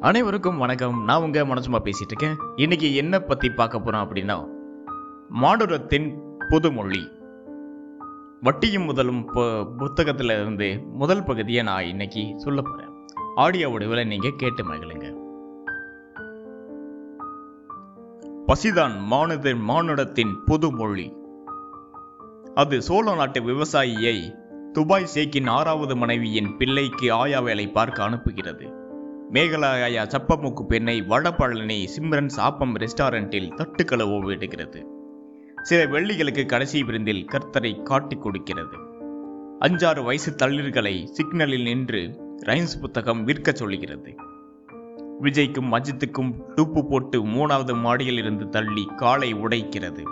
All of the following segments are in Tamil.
அனைவருக்கும் வணக்கம். நான் உங்கள் மனசுமா பேசிகிட்டு இருக்கேன் இன்றைக்கி என்ன பற்றி பார்க்க போகிறோம் அப்படின்னா மாடுரத்தின் புதுமொழி. வட்டியும் முதலும் பு- இருந்து முதல் பகுதியை நான் இன்னைக்கு சொல்ல போகிறேன் ஆடியோ வடிவில் நீங்கள் கேட்டு மகிழுங்க. பசிதான் மானுதன் மானுடத்தின் புதுமொழி. அது சோழ நாட்டு விவசாயியை துபாய் சேக்கின் ஆறாவது மனைவியின் பிள்ளைக்கு ஆயா வேலை பார்க்க அனுப்புகிறது. மேகலாயா சப்பமுக்கு பெண்ணை வடபழனி சிம்ரன் சாப்பம் ரெஸ்டாரண்டில் தட்டுக்களவோ விடுகிறது சில வெள்ளிகளுக்கு கடைசி விருந்தில் கர்த்தரை காட்டிக் கொடுக்கிறது. அஞ்சாறு வயசு தளிர்களை சிக்னலில் நின்று ரைன்ஸ் புத்தகம் விற்கச் சொல்லுகிறது. விஜய்க்கும் அஜித்துக்கும் டூப்பு போட்டு மூணாவது மாடியில் இருந்து தள்ளி காலை உடைக்கிறது.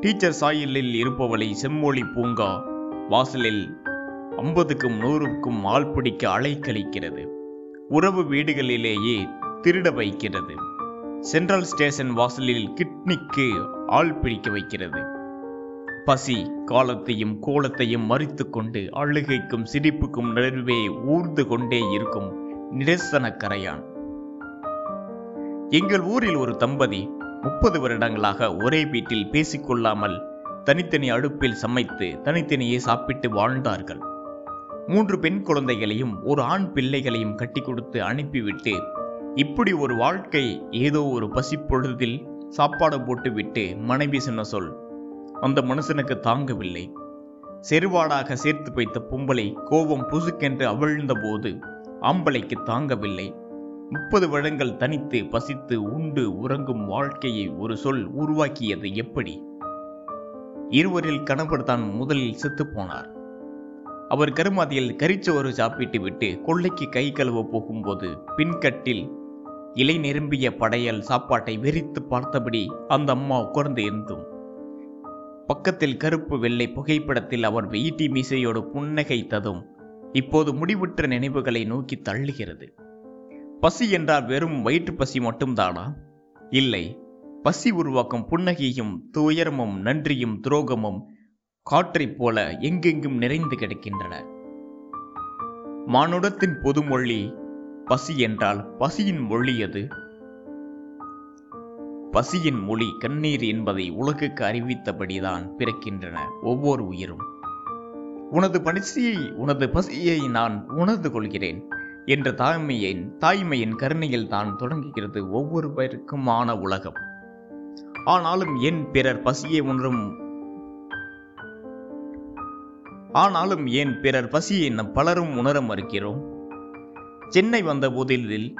டீச்சர் சாயலில் இருப்பவளை செம்மொழி பூங்கா வாசலில் ஐம்பதுக்கும் நூறுக்கும் ஆள் பிடிக்க அலைக்கழிக்கிறது. உறவு வீடுகளிலேயே திருட வைக்கிறது. சென்ட்ரல் ஸ்டேஷன் வாசலில் கிட்னிக்கு ஆள் பிடிக்க வைக்கிறது. பசி காலத்தையும் கோலத்தையும் மறித்து கொண்டு அழுகைக்கும் சிரிப்புக்கும் நடுவே ஊர்ந்து கொண்டே இருக்கும் நிரசன கரையான் எங்கள் ஊரில் ஒரு தம்பதி முப்பது வருடங்களாக ஒரே வீட்டில் பேசிக்கொள்ளாமல் தனித்தனி அடுப்பில் சமைத்து தனித்தனியே சாப்பிட்டு வாழ்ந்தார்கள். மூன்று பெண் குழந்தைகளையும் ஒரு ஆண் பிள்ளைகளையும் கட்டி கொடுத்து அனுப்பிவிட்டு இப்படி ஒரு வாழ்க்கை ஏதோ ஒரு பசிப்பொழுதில் சாப்பாடு போட்டுவிட்டு மனைவி சொன்ன சொல் அந்த மனுஷனுக்கு தாங்கவில்லை. செருவாடாக சேர்த்து வைத்த பொம்பளை கோபம் புசுக்கென்று அவிழ்ந்த போது ஆம்பளைக்கு தாங்கவில்லை. முப்பது வருடங்கள் தனித்து பசித்து உண்டு உறங்கும் வாழ்க்கையை ஒரு சொல் உருவாக்கியது எப்படி? இருவரில் கணவர் தான் முதலில் செத்துப்போனார் அவர் கருமாதியில் கரிச்சோறு சாப்பிட்டு விட்டு கொள்ளைக்கு கை கழுவ போகும்போது பின்கட்டில் இலை நிரம்பிய படையல் சாப்பாட்டை வெறித்து பார்த்தபடி அந்த அம்மா உட்கார்ந்து இருந்தும் பக்கத்தில் கருப்பு வெள்ளை புகைப்படத்தில் அவர் வெயிட்டி மீசையோடு புன்னகைத்ததும் இப்போது முடிவுற்ற நினைவுகளை நோக்கி தள்ளுகிறது. பசி என்றால் வெறும் வயிற்று பசி மட்டும்தானா? இல்லை. பசி உருவாக்கும் புன்னகையும் துயரமும் நன்றியும் துரோகமும் காற்றைப் போல எங்கெங்கும் நிறைந்து கிடக்கின்றன. மானுடத்தின் பொதுமொழி பசி என்றால் பசியின் மொழி அது. பசியின் மொழி கண்ணீர் என்பதை உலகுக்கு அறிவித்தபடிதான் பிறக்கின்றன ஒவ்வொரு உயிரும். உனது பசியை உனது பசியை நான் உணர்ந்து கொள்கிறேன் என்ற தாய்மையின் தாய்மையின் கருணையில் தான் தொடங்குகிறது ஒவ்வொருவருக்குமான உலகம். ஆனாலும் என் பிறர் பசியை உணரும் ஆனாலும் ஏன் பிறர் பசியை நம் பலரும் உணர மறுக்கிறோம்? சென்னை வந்த போதில்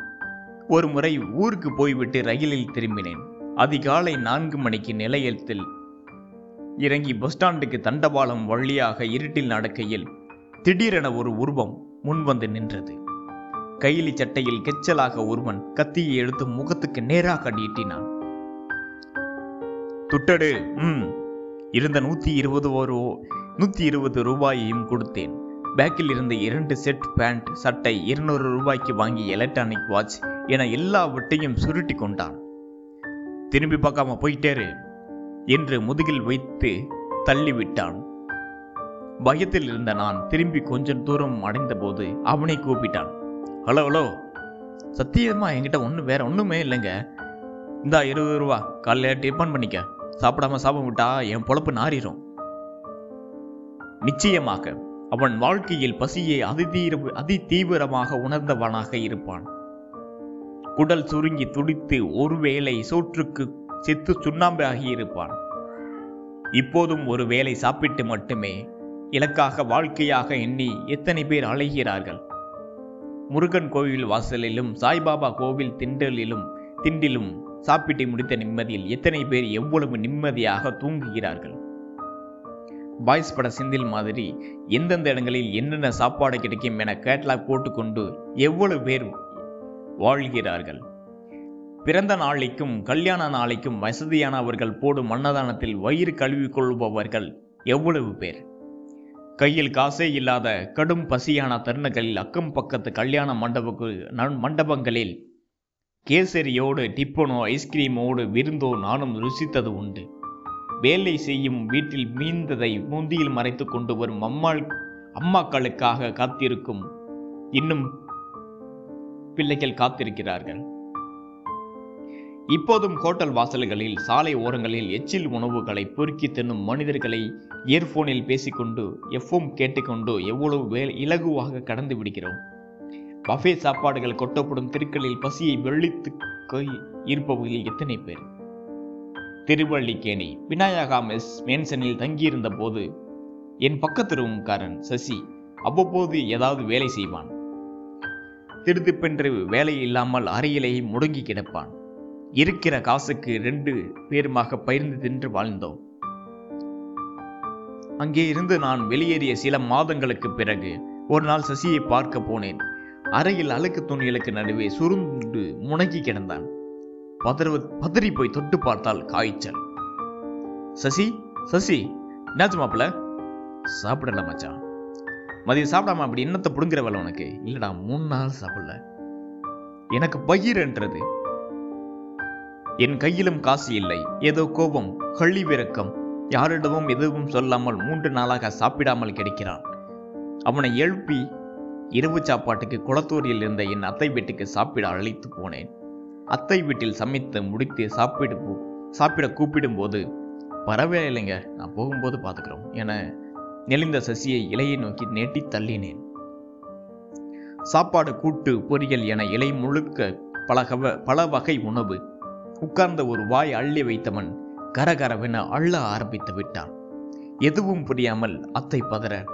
ஒரு முறை ஊருக்கு போய்விட்டு ரயிலில் திரும்பினேன். அதிகாலை நான்கு மணிக்கு நிலையத்தில் இறங்கி பஸ் ஸ்டாண்டுக்கு தண்டவாளம் வழியாக இருட்டில் நடக்கையில் திடீரென ஒரு உருவம் முன்வந்து நின்றது. கைலி சட்டையில் கெச்சலாக ஒருவன் கத்தியை எடுத்து முகத்துக்கு நேராக நீட்டினான். துட்டடு ம் இருந்த நூத்தி இருபது ஒரு நூற்றி இருபது ரூபாயையும் கொடுத்தேன். பேக்கில் இருந்த இரண்டு செட் பேண்ட் சட்டை இருநூறு ரூபாய்க்கு வாங்கி எலக்ட்ரானிக் வாட்ச் என எல்லாவற்றையும் சுருட்டி கொண்டான். திரும்பி பார்க்காம போயிட்டேரு என்று முதுகில் வைத்து தள்ளிவிட்டான். பயத்தில் இருந்த நான் திரும்பி கொஞ்சம் தூரம் அடைந்தபோது அவனை கூப்பிட்டான். ஹலோ ஹலோ சத்தியமா என்கிட்ட ஒன்றும் வேற ஒன்றுமே இல்லைங்க. இந்தா இருபது ரூபா. காலையில் டிஃபன் பண்ணிக்க. சாப்பிடாம சாப்பிட விட்டா என் பொழப்பு நாறிடும் நிச்சயமாக அவன் வாழ்க்கையில் பசியை அதிதீர அதி தீவிரமாக உணர்ந்தவனாக இருப்பான். குடல் சுருங்கி துடித்து ஒருவேளை சோற்றுக்கு செத்து சுண்ணாம்பாகி இருப்பான். இப்போதும் ஒரு வேளை சாப்பிட்டு மட்டுமே இலக்காக வாழ்க்கையாக எண்ணி எத்தனை பேர் அலைகிறார்கள்? முருகன் கோவில் வாசலிலும் சாய்பாபா கோவில் திண்டலிலும் திண்டிலும் சாப்பிட்டு முடித்த நிம்மதியில் எத்தனை பேர் எவ்வளவு நிம்மதியாக தூங்குகிறார்கள்? பாய்ஸ் பட சிந்தில் மாதிரி எந்தெந்த இடங்களில் என்னென்ன சாப்பாடு கிடைக்கும் என கேட்லாக் போட்டுக்கொண்டு எவ்வளவு பேர் வாழ்கிறார்கள்? பிறந்த நாளைக்கும் கல்யாண நாளைக்கும் வசதியானவர்கள் போடும் அன்னதானத்தில் வயிறு கழுவி கொள்பவர்கள் எவ்வளவு பேர்? கையில் காசே இல்லாத கடும் பசியான தருணங்களில் அக்கம் பக்கத்து கல்யாண மண்டபக்கு நன்- மண்டபங்களில் கேசரியோடு டிப்பனோ ஐஸ்கிரீமோடு விருந்தோ நானும் ருசித்தது உண்டு. வேலை செய்யும் வீட்டில் மீந்ததை முந்தியில் மறைத்து கொண்டு வரும் அம்மாள் அம்மாக்களுக்காக காத்திருக்கும் இன்னும் பிள்ளைகள் காத்திருக்கிறார்கள். இப்போதும் ஹோட்டல் வாசல்களில் சாலை ஓரங்களில் எச்சில் உணவுகளை பொறுக்கி தின்னும் மனிதர்களை இயர்போனில் பேசிக்கொண்டு எஃப்எம் கேட்டுக்கொண்டு எவ்வளவு வே இலகுவாக கடந்து விடுகிறோம். பஃபே சாப்பாடுகள் கொட்டப்படும் தெருக்களில் பசியை வெள்ளித்து இருப்பவர்கள் எத்தனை பேர்? திருவள்ளிக்கேணி விநாயகா மெஸ் மேன்சனில் தங்கியிருந்த போது என் பக்கத்து ரூம்காரன் சசி அவ்வப்போது ஏதாவது வேலை செய்வான். திடுதிப்பென்று வேலை இல்லாமல் அறையிலேயே முடங்கி கிடப்பான். இருக்கிற காசுக்கு ரெண்டு பேருமாக பகிர்ந்து தின்று வாழ்ந்தோம். அங்கே இருந்து நான் வெளியேறிய சில மாதங்களுக்கு பிறகு ஒரு நாள் சசியை பார்க்க போனேன். அறையில் அழுக்கு துணிகளுக்கு நடுவே சுருண்டு முணங்கி கிடந்தான். பதறு பதறி போய் தொட்டு பார்த்தால் காய்ச்சல். சசி சசி என்னாச்சு மாப்பிள்ள? சாப்பிடல மச்சான். மதியம் சாப்பிடாம அப்படி என்னத்தை பிடுங்குற வேலை உனக்கு? இல்லடா மூணு நாள் சாப்பிடல. எனக்கு பகிர்ன்றது என் கையிலும் காசு இல்லை. ஏதோ கோபம் கள்ளி யாரிடமும் எதுவும் சொல்லாமல் மூன்று நாளாக சாப்பிடாமல் கிடைக்கிறான். அவனை எழுப்பி இரவு சாப்பாட்டுக்கு குளத்தூரில் இருந்த என் அத்தை வீட்டுக்கு சாப்பிட அழைத்து போனேன். அத்தை வீட்டில் சமைத்து முடித்து சாப்பிடு சாப்பிட கூப்பிடும்போது வரவே பரவாயில்லைங்க நான் போகும்போது பார்த்துக்கிறோம் என நெளிந்த சசியை இலையை நோக்கி நெட்டி தள்ளினேன். சாப்பாடு கூட்டு பொரியல் என இலை முழுக்க பலகவ பல வகை உணவு. உட்கார்ந்த ஒரு வாய் அள்ளி வைத்தவன் கரகரவென அள்ள ஆரம்பித்து விட்டான். எதுவும் புரியாமல் அத்தை பதற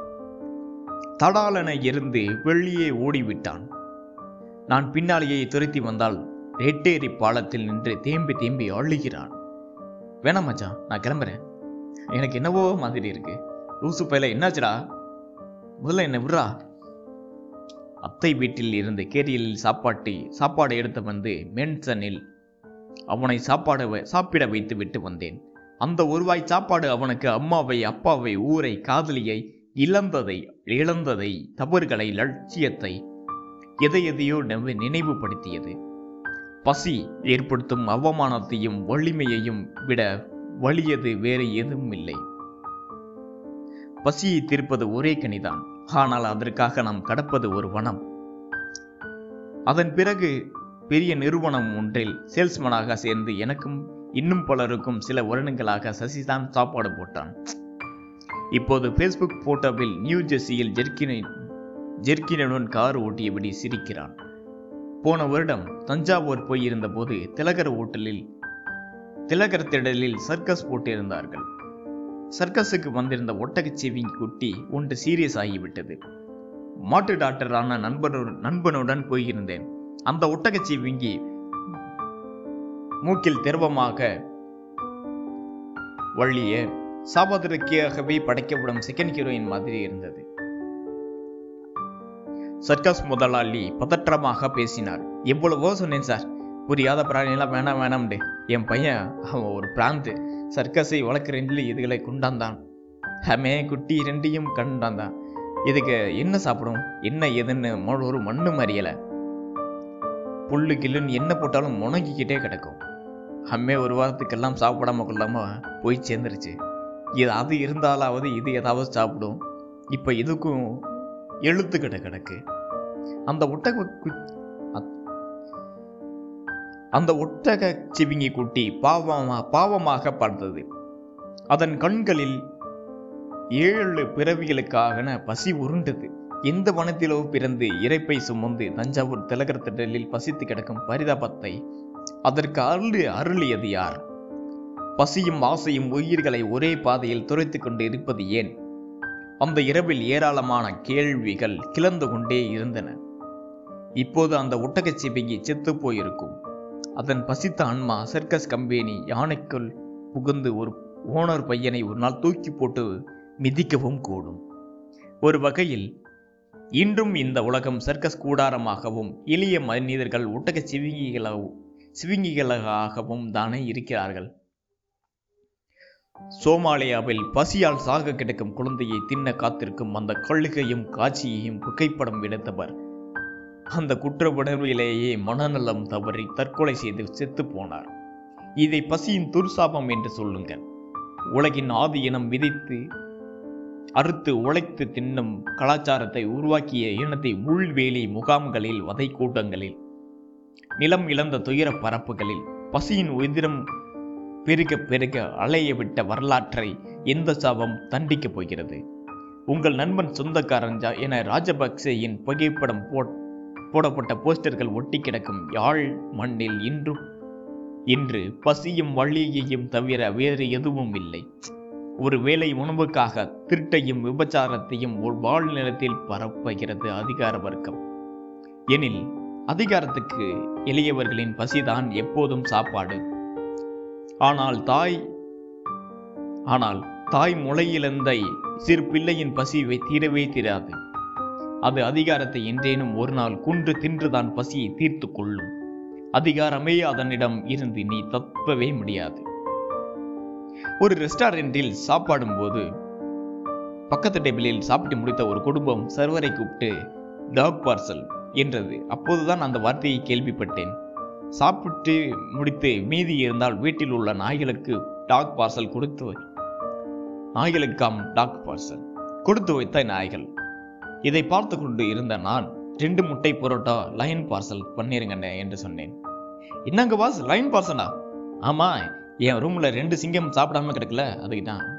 தடாலென இருந்து வெளியே ஓடிவிட்டான். நான் பின்னாலேயே துரத்தி வந்தால் ரெட்டேரி பாலத்தில் நின்று தேம்பி தேம்பி அழுகிறான். வேணாம் மச்சான் நான் கிளம்புறேன். எனக்கு என்னவோ மாதிரி இருக்கு. லூசு பையில என்னாச்சுடா? முதல்ல என்ன விடுறா? அத்தை வீட்டில் இருந்து கேரியலில் சாப்பாட்டி சாப்பாடு எடுத்து வந்து மென்சனில் அவனை சாப்பாடு வ- சாப்பிட வைத்து விட்டு வந்தேன். அந்த ஒருவாய் சாப்பாடு அவனுக்கு அம்மாவை அப்பாவை ஊரை காதலியை இழந்ததை இழந்ததை தவறுகளை லட்சியத்தை எதை எதையோ நினைவுபடுத்தியது. பசி ஏற்படுத்தும் அவமானத்தையும் வலிமையையும் விட வலியது வேறு எதுவும் இல்லை. பசியை தீர்ப்பது ஒரே கனிதான். ஆனால் அதற்காக நாம் கடப்பது ஒரு வனம். அதன் பிறகு பெரிய நிறுவனம் ஒன்றில் சேல்ஸ்மேனாக சேர்ந்து எனக்கும் இன்னும் பலருக்கும் சில வருடங்களாக சசிதான் சாப்பாடு போட்டான். இப்போது ஃபேஸ்புக் போட்டோவில் நியூ ஜெர்சியில் ஜெர்கினை ஜெர்கினுடன் கார் ஓட்டியபடி சிரிக்கிறான். போன வருடம் தஞ்சாவூர் போயிருந்தபோது திலகர் ஓட்டலில் திலகர் திடலில் சர்க்கஸ் போட்டிருந்தார்கள். சர்க்கஸுக்கு வந்திருந்த ஒட்டகச்சிவிங் குட்டி ஒன்று சீரியஸ் ஆகிவிட்டது. மாட்டு டாக்டரான நண்பனுடன் நண்பனுடன் போயிருந்தேன். அந்த ஒட்டகச்சிவிங்கி மூக்கில் திரவமாக வள்ளிய சாபத்திற்காகவே படைக்கப்படும் செகண்ட் ஹீரோயின் மாதிரி இருந்தது. சர்க்கஸ் முதலாளி பதற்றமாக பேசினார். எவ்வளவோ சொன்னேன் சார். புரியாத பிராணியெல்லாம் வேணாம் வேணாம்டே. என் பையன் அவன் ஒரு பிராந்து. சர்க்கஸை வளர்க்குறேன்னு இதுகளை கொண்டாந்தான். ஹமே குட்டி ரெண்டையும் கண்டாந்தான். இதுக்கு என்ன சாப்பிடும்? என்ன ஏதுன்னு மொ- ஒரு மண்ணு அறியலை புல்லு கில்லுன்னு என்ன போட்டாலும் முணங்கிக்கிட்டே கிடக்கும். அம்மே ஒரு வாரத்துக்கெல்லாம் சாப்பிடாம கொள்ளாம போய் சேர்ந்துருச்சு. இது அது இருந்தாலாவது இது ஏதாவது சாப்பிடும். இப்போ இதுக்கும் எழுத்துக்கிட்ட கிடக்கு. அந்த ஒட்டக அந்த ஒட்டக சிவிங்கி குட்டி பாவமா பாவமாக பார்த்தது. அதன் கண்களில் ஏழு பிறவிகளுக்காக பசி உருண்டது. எந்த வனத்திலோ பிறந்து இறைப்பை சுமந்து தஞ்சாவூர் திலகர் திடலில் பசித்து கிடக்கும் பரிதாபத்தை அதற்கு அருள் அருளியது யார்? பசியும் ஆசையும் உயிர்களை ஒரே பாதையில் துரைத்துக் கொண்டு இருப்பது ஏன்? அந்த இரவில் ஏராளமான கேள்விகள் கிளந்து கொண்டே இருந்தன. இப்போது அந்த ஒட்டகச்சிவிங்கி செத்து செத்துப் போயிருக்கும். அதன் பசித்த அன்மா சர்க்கஸ் கம்பெனி யானைக்குள் புகுந்து ஒரு ஓனர் பையனை ஒரு நாள் தூக்கி போட்டு மிதிக்கவும் கூடும். ஒரு வகையில் இன்றும் இந்த உலகம் சர்க்கஸ் கூடாரமாகவும் எளிய மனிதர்கள் ஒட்டக சிவிங்கிகளாகவும் சிவிங்கிகளாகவும் தானே இருக்கிறார்கள். சோமாலியாவில் பசியால் சாக கிடக்கும் குழந்தையை தின்ன காத்திருக்கும் அந்த கழுகையும் காட்சியையும் புகைப்படம் எடுத்தவர். அந்த குற்ற உணர்விலேயே மனநலம் தவறி தற்கொலை செய்து செத்து போனார். இதை பசியின் துர்சாபம் என்று சொல்லுங்கள். உலகின் ஆதி இனம் விதித்து அறுத்து உழைத்து தின்னும் கலாச்சாரத்தை உருவாக்கிய இனத்தை உள்வேலி முகாம்களில் வதை கூட்டங்களில் நிலம் இழந்த துயர பரப்புகளில் பசியின் உதிரம் பெருக பெருக அலைய விட்ட வரலாற்றை எந்த சாபம் தண்டிக்கப் போகிறது? உங்கள் நண்பன் சொந்தக்காரஞ்சா என ராஜபக்சேயின் புகைப்படம் போட் போடப்பட்ட போஸ்டர்கள் ஒட்டி கிடக்கும் யாழ் மண்ணில் இன்றும் இன்று பசியும் வழியையும் தவிர வேறு எதுவும் இல்லை. ஒருவேளை உணவுக்காக திருட்டையும் விபச்சாரத்தையும் ஒரு வாழ் நிலத்தில் பரப்புகிறது அதிகார வர்க்கம். எனில் அதிகாரத்துக்கு எளியவர்களின் பசிதான் எப்போதும் சாப்பாடு. ஆனால் தாய் ஆனால் தாய் முளையிழந்த சிறு பிள்ளையின் பசிவை தீரவே தீராது. அது அதிகாரத்தை என்றேனும் ஒரு நாள் குன்று தின்றுதான் பசியை தீர்த்து கொள்ளும். அதிகாரமே அதனிடம் இருந்து நீ தப்பவே முடியாது. ஒரு ரெஸ்டாரண்டில் சாப்பாடும் போது பக்கத்து டேபிளில் சாப்பிட்டு முடித்த ஒரு குடும்பம் சர்வரை கூப்பிட்டு டாக் பார்சல் என்றது. அப்போதுதான் அந்த வார்த்தையை கேள்விப்பட்டேன். சாப்பிட்டு முடித்து மீதி இருந்தால் வீட்டில் உள்ள நாய்களுக்கு டாக் பார்சல் கொடுத்து வை. நாய்களுக்காம் டாக் பார்சல் கொடுத்து வைத்த நாய்கள். இதை பார்த்து கொண்டு இருந்த நான் ரெண்டு முட்டை பரோட்டா லைன் பார்சல் பண்ணிருங்கண்ணே என்று சொன்னேன். என்னங்க பாஸ் லைன் பார்சலா ஆமா என் ரூம்ல ரெண்டு சிங்கம் சாப்பிடாம கிடக்கல அதுக்கு தான்